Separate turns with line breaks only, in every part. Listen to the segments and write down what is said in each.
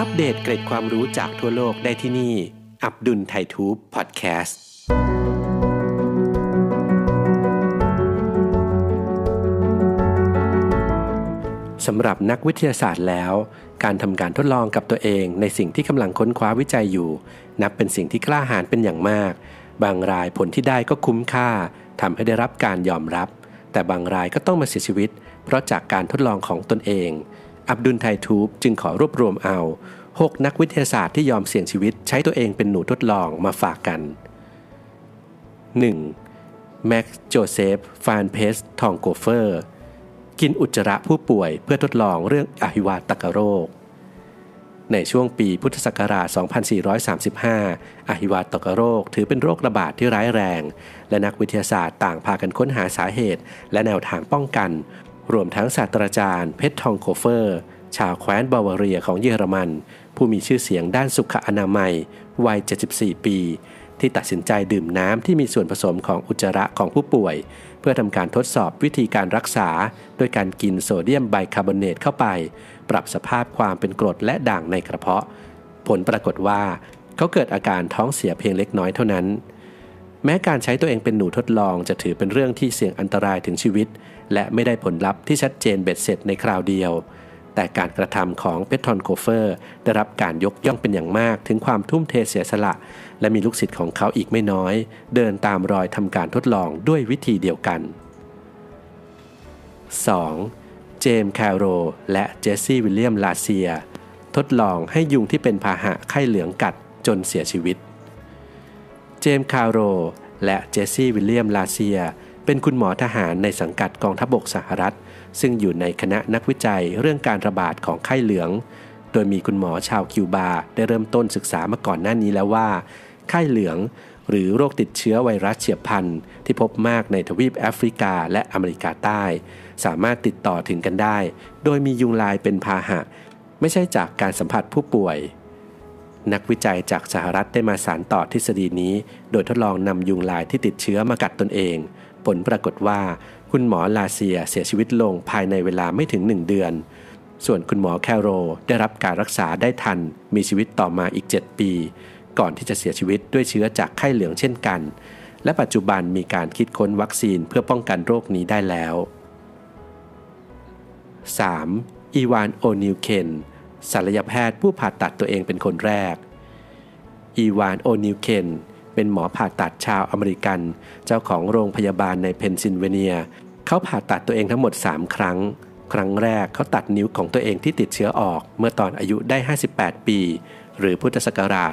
อัปเดตเกร็ดความรู้จากทั่วโลกได้ที่นี่ อับดุลไททูบพอดแคสต์สำหรับนักวิทยาศาสตร์แล้ว การทำการทดลองกับตัวเองในสิ่งที่กำลังค้นคว้าวิจัยอยู่ นับเป็นสิ่งที่กล้าหาญเป็นอย่างมาก บางรายผลที่ได้ก็คุ้มค่าทำให้ได้รับการยอมรับ แต่บางรายก็ต้องมาเสียชีวิต เพราะจากการทดลองของตนเอง อับดุลไทยทูบจึงขอรวบรวมเอา 6 นักวิทยาศาสตร์ที่ยอมเสี่ยงชีวิตใช้ตัวเองเป็นหนูทดลองมาฝากกัน 1. แม็กซ์โจเซฟ ฟานเพทเทนโคเฟอร์ กินอุจจาระผู้ป่วยเพื่อทดลองเรื่องอหิวาตกโรค ในช่วงปีพุทธศักราช 2435 อหิวาตกโรคถือเป็นโรคระบาดที่ร้ายแรง และนักวิทยาศาสตร์ต่างพากันค้นหาสาเหตุ และแนวทางป้องกัน รวมทั้งศาสตราจารย์เพทเทนโคเฟอร์ ชาวแคว้นบาวาเรียของเยอรมัน ผู้มีชื่อเสียงด้านสุขอนามัย วัย 74 ปี ที่ตัดสินใจดื่มน้ำที่มีส่วนผสมของอุจจาระของผู้ป่วย เพื่อทำการทดสอบวิธีการรักษา โดยการกินโซเดียมไบคาร์บอเนตเข้าไป ปรับสภาพความเป็นกรดและด่างในกระเพาะ ผลปรากฏว่าเขาเกิดอาการท้องเสียเพียงเล็กน้อยเท่านั้นแม้การใช้ตัวเองเป็นหนูทดลองจะถือเป็นเรื่องที่เสี่ยงอันตรายถึงชีวิต และไม่ได้ผลลัพธ์ที่ชัดเจนเบ็ดเสร็จในคราวเดียว แต่การกระทำของเพทเทนโคเฟอร์ ได้รับการยกย่องเป็นอย่างมากถึงความทุ่มเทเสียสละ และมีลูกศิษย์ของเขาอีกไม่น้อย เดินตามรอยทำการทดลองด้วยวิธีเดียวกัน 2. เจมส์แคร์โรลและเจสซี่วิลเลียมลาเซียร์ ทดลองให้ยุงที่เป็นพาหะไข้เหลืองกัดจนเสียชีวิต เจมส์แคร์โรลและเจสซี่วิลเลียมลาเซียร์ เป็นคุณหมอทหารในสังกัดกองทัพบกสหรัฐ ซึ่งอยู่ในคณะนักวิจัยเรื่องการระบาดของไข้เหลือง โดยมีคุณหมอชาวคิวบา ได้เริ่มต้นศึกษามาก่อนหน้านี้แล้วว่า ไข้เหลืองหรือโรคติดเชื้อไวรัสเฉียบพลันที่พบมากในทวีปแอฟริกาและอเมริกาใต้ สามารถติดต่อถึงกันได้ โดยมียุงลายเป็นพาหะ ไม่ใช่จากการสัมผัสผู้ป่วย นักวิจัยจากสหรัฐได้มาสารต่อทฤษฎีนี้ โดยทดลองนำยุงลายที่ติดเชื้อมากัดตนเอง ผลปรากฏว่า คุณหมอลาเซียเสียชีวิตลงภายในเวลาไม่ถึง 1 เดือน ส่วนคุณหมอแคโรได้รับการรักษาได้ทัน มีชีวิตต่อมาอีก 7 ปี ก่อนที่จะเสียชีวิตด้วยเชื้อจากไข้เหลืองเช่นกัน และปัจจุบันมีการคิดค้นวัคซีนเพื่อป้องกันโรคนี้ได้แล้ว 3. อีวานโอนีลเคนศัลยแพทย์ผู้ผ่าตัดตัวเองเป็นคนแรก อีวานโอนีลเคน เป็นหมอผ่าตัดชาวอเมริกัน เจ้าของโรงพยาบาลในเพนซิลเวเนีย เขาผ่าตัดตัวเองทั้งหมด 3 ครั้ง ครั้งแรกเขาตัดนิ้วของตัวเองที่ติดเชื้อออกเมื่อตอนอายุได้ 58 ปี หรือพุทธศักราช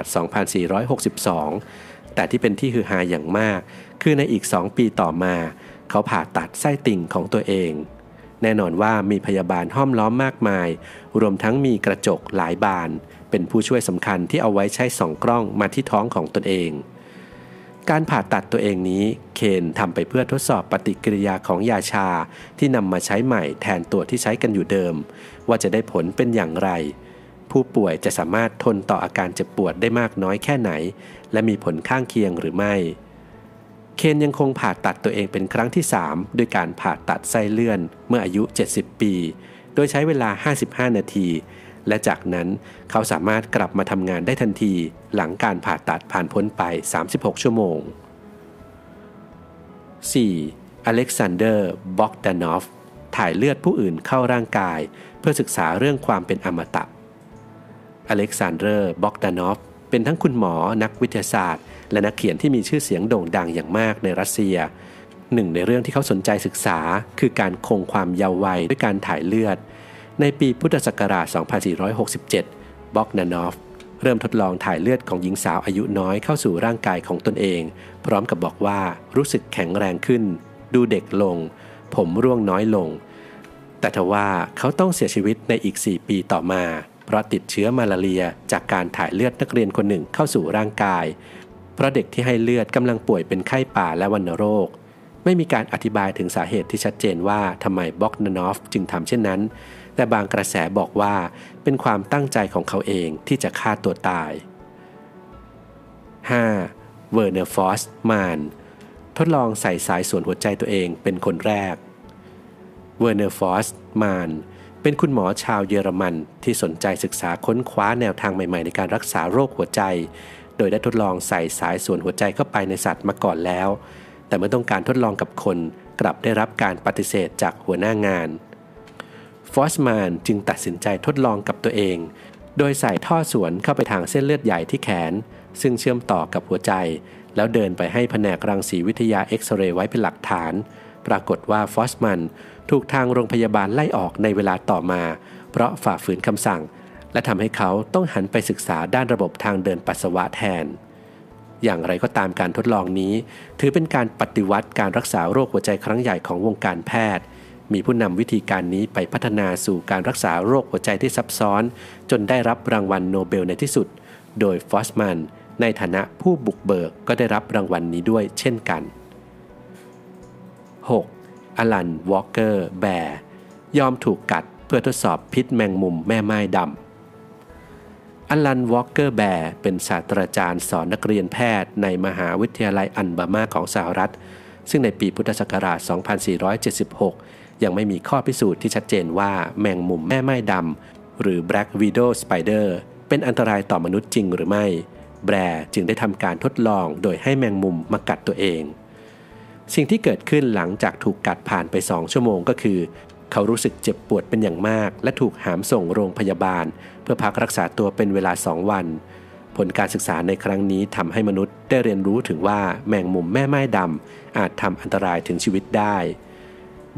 2462 แต่ที่เป็นที่ฮือฮาอย่างมาก คือในอีก 2 ปีต่อมา เขาผ่าตัดไส้ติ่งของตัวเองแน่นอนว่ามีพยาบาลห้อมล้อมมากมาย รวมทั้งมีกระจกหลายบาน เป็นผู้ช่วยสำคัญที่เอาไว้ใช้ส่องกล้องมาที่ท้องของตนเอง การผ่าตัดตัวเองนี้ เคนทำไปเพื่อทดสอบปฏิกิริยาของยาชาที่นำมาใช้ใหม่แทนตัวที่ใช้กันอยู่เดิม ว่าจะได้ผลเป็นอย่างไร ผู้ป่วยจะสามารถทนต่ออาการเจ็บปวดได้มากน้อยแค่ไหน และมีผลข้างเคียงหรือไม่ เคนยังคงผ่าตัดตัวเองเป็นครั้งที่ 3 ด้วยการผ่าตัดไส้เลื่อนเมื่ออายุ 70 ปี โดยใช้เวลา 55 นาที และจากนั้นเขาสามารถกลับมาทำงานได้ทันทีหลังการผ่าตัดผ่านพ้นไป 36 ชั่วโมง 4. อเล็กซานเดอร์บ็อกดานอฟถ่ายเลือดผู้อื่นเข้าร่างกาย เพื่อศึกษาเรื่องความเป็นอมตะ อเล็กซานเดอร์บ็อกดานอฟเป็นทั้งคุณหมอนักวิทยาศาสตร์ และนักเขียนที่มีชื่อเสียงโด่งดังอย่างมากในรัสเซียหนึ่งในเรื่องที่เขาสนใจศึกษา คือการคงความเยาว์วัยด้วยการถ่ายเลือด ในปีพุทธศักราช 2467 บ็อกดานอฟ เริ่มทดลองถ่ายเลือดของหญิงสาวอายุน้อยเข้าสู่ร่างกายของตนเอง พร้อมกับบอกว่ารู้สึกแข็งแรงขึ้น ดูเด็กลง ผมร่วงน้อยลง แต่ทว่าเขาต้องเสียชีวิตในอีก 4 ปีต่อมา เพราะติดเชื้อมาลาเรียจากการถ่ายเลือดนักเรียนคนหนึ่งเข้าสู่ร่างกาย เพราะเด็กที่ให้เลือดกำลังป่วยเป็นไข้ป่าและวัณโรคไม่มีการอธิบายถึงสาเหตุที่ชัดเจนว่าทำไมบ็อกนานอฟจึงทำเช่นนั้น แต่บางกระแสบอกว่าเป็นความตั้งใจของเขาเองที่จะฆ่าตัวตาย 5. เวอร์เนอร์ฟอสมานทดลองใส่สายสวนหัวใจตัวเองเป็นคนแรก เวอร์เนอร์ฟอสมานเป็นคุณหมอชาวเยอรมันที่สนใจศึกษาค้นคว้าแนวทางใหม่ ๆ ในการรักษาโรคหัวใจ โดยได้ทดลองใส่สายสวนหัวใจเข้าไปในสัตว์มาก่อนแล้ว แต่เมื่อต้องการทดลองกับคนกลับได้รับการปฏิเสธจากหัวหน้างาน ฟอสมานจึงตัดสินใจทดลองกับตัวเอง โดยใส่ท่อสวนเข้าไปทางเส้นเลือดใหญ่ที่แขน ซึ่งเชื่อมต่อกับหัวใจ แล้วเดินไปให้แผนกรังสีวิทยาเอ็กซเรย์ไว้เป็นหลักฐาน ปรากฏว่าฟอสมันถูกทางโรงพยาบาลไล่ออกในเวลาต่อมา เพราะฝ่าฝืนคำสั่ง และทำให้เขาต้องหันไปศึกษาด้านระบบทางเดินปัสสาวะแทนอย่างไรก็ตามการทดลองนี้ ถือเป็นการปฏิวัติการรักษาโรคหัวใจครั้งใหญ่ของวงการแพทย์ มีผู้นำวิธีการนี้ไปพัฒนาสู่การรักษาโรคหัวใจที่ซับซ้อน จนได้รับรางวัลโนเบลในที่สุด โดยฟอสมานในฐานะผู้บุกเบิกก็ได้รับรางวัลนี้ด้วยเช่นกัน 6. อลัน วอลเกอร์ แบร์ ยอมถูกกัดเพื่อทดสอบพิษแมงมุมแม่ม่ายดำอลัน วอลเกอร์ แบร์ เป็นศาสตราจารย์สอนนักเรียนแพทย์ในมหาวิทยาลัยอลาบามาของสหรัฐ ซึ่งในปีพุทธศักราช 2476 ยังไม่มีข้อพิสูจน์ที่ชัดเจนว่าแมงมุมแม่ไม้ดำหรือ Black Widow Spider เป็นอันตรายต่อมนุษย์จริงหรือไม่ แบร์จึงได้ทำการทดลองโดยให้แมงมุมมากัดตัวเอง สิ่งที่เกิดขึ้นหลังจากถูกกัดผ่านไปสองชั่วโมงก็คือ เขารู้สึกเจ็บปวดเป็นอย่างมาก และถูกหามส่งโรงพยาบาล เพื่อพักรักษาตัวเป็นเวลาสองวัน ผลการศึกษาในครั้งนี้ทำให้มนุษย์ได้เรียนรู้ถึงว่าแมงมุมแม่ไม้ดำอาจทำอันตรายถึงชีวิตได้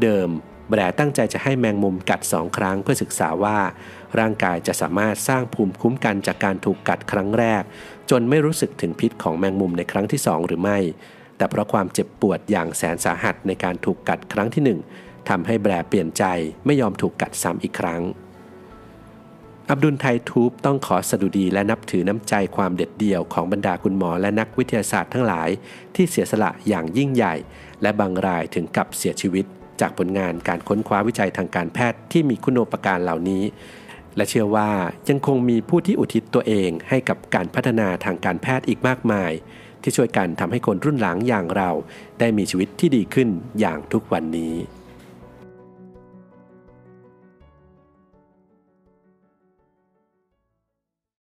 เดิม แบรตั้งใจจะให้แมงมุมกัดสองครั้งเพื่อศึกษาว่า ร่างกายจะสามารถสร้างภูมิคุ้มกันจากการถูกกัดครั้งแรก จนไม่รู้สึกถึงพิษของแมงมุมในครั้งที่สองหรือไม่ แต่เพราะความเจ็บปวดอย่างแสนสาหัสในการถูกกัดครั้งที่หนึ่งทำให้แบรเปลี่ยนใจไม่ยอมถูกกัดซ้ำอีกครั้ง อับดุลไททูบต้องขอสดุดีและนับถือน้ำใจความเด็ดเดี่ยวของบรรดาคุณหมอและนักวิทยาศาสตร์ทั้งหลาย ที่เสียสละอย่างยิ่งใหญ่ และบางรายถึงกับเสียชีวิต จากผลงานการค้นคว้าวิจัยทางการแพทย์ที่มีคุณโอปการเหล่านี้ และเชื่อว่ายังคงมีผู้ที่อุทิศตัวเองให้กับการพัฒนาทางการแพทย์อีกมากมาย ที่ช่วยกันทำให้คนรุ่นหลังอย่างเรา ได้มีชีวิตที่ดีขึ้นอย่างทุกวันนี้